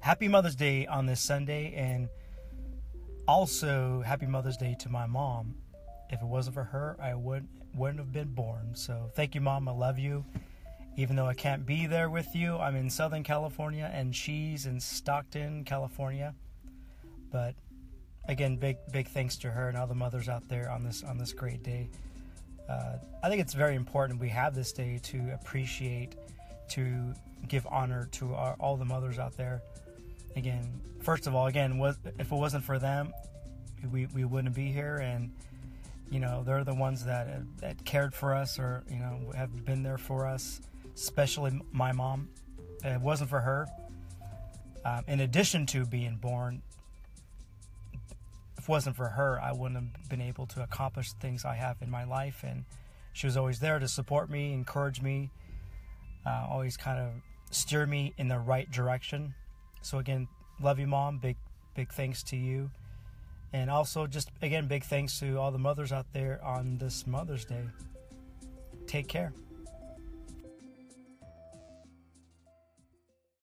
happy Mother's Day on this Sunday, and also happy Mother's Day to my mom. If it wasn't for her, I would wouldn't have been born. So thank you, mom. I love you. Even though I can't be there with you, I'm in Southern California, and she's in Stockton, California. But again, big big thanks to her and all the mothers out there on this on this great day. Uh, I think it's very important we have this day to appreciate, to give honor to our, all the mothers out there. Again, first of all, again, was, if it wasn't for them, we, we wouldn't be here. And, you know, they're the ones that, that cared for us or, you know, have been there for us, especially my mom. It wasn't for her, um, in addition to being born, if it wasn't for her, I wouldn't have been able to accomplish things I have in my life. And she was always there to support me, encourage me, uh, always kind of steer me in the right direction. So again, love you, mom. Big big thanks to you, and also just again big thanks to all the mothers out there on this Mother's Day. Take care.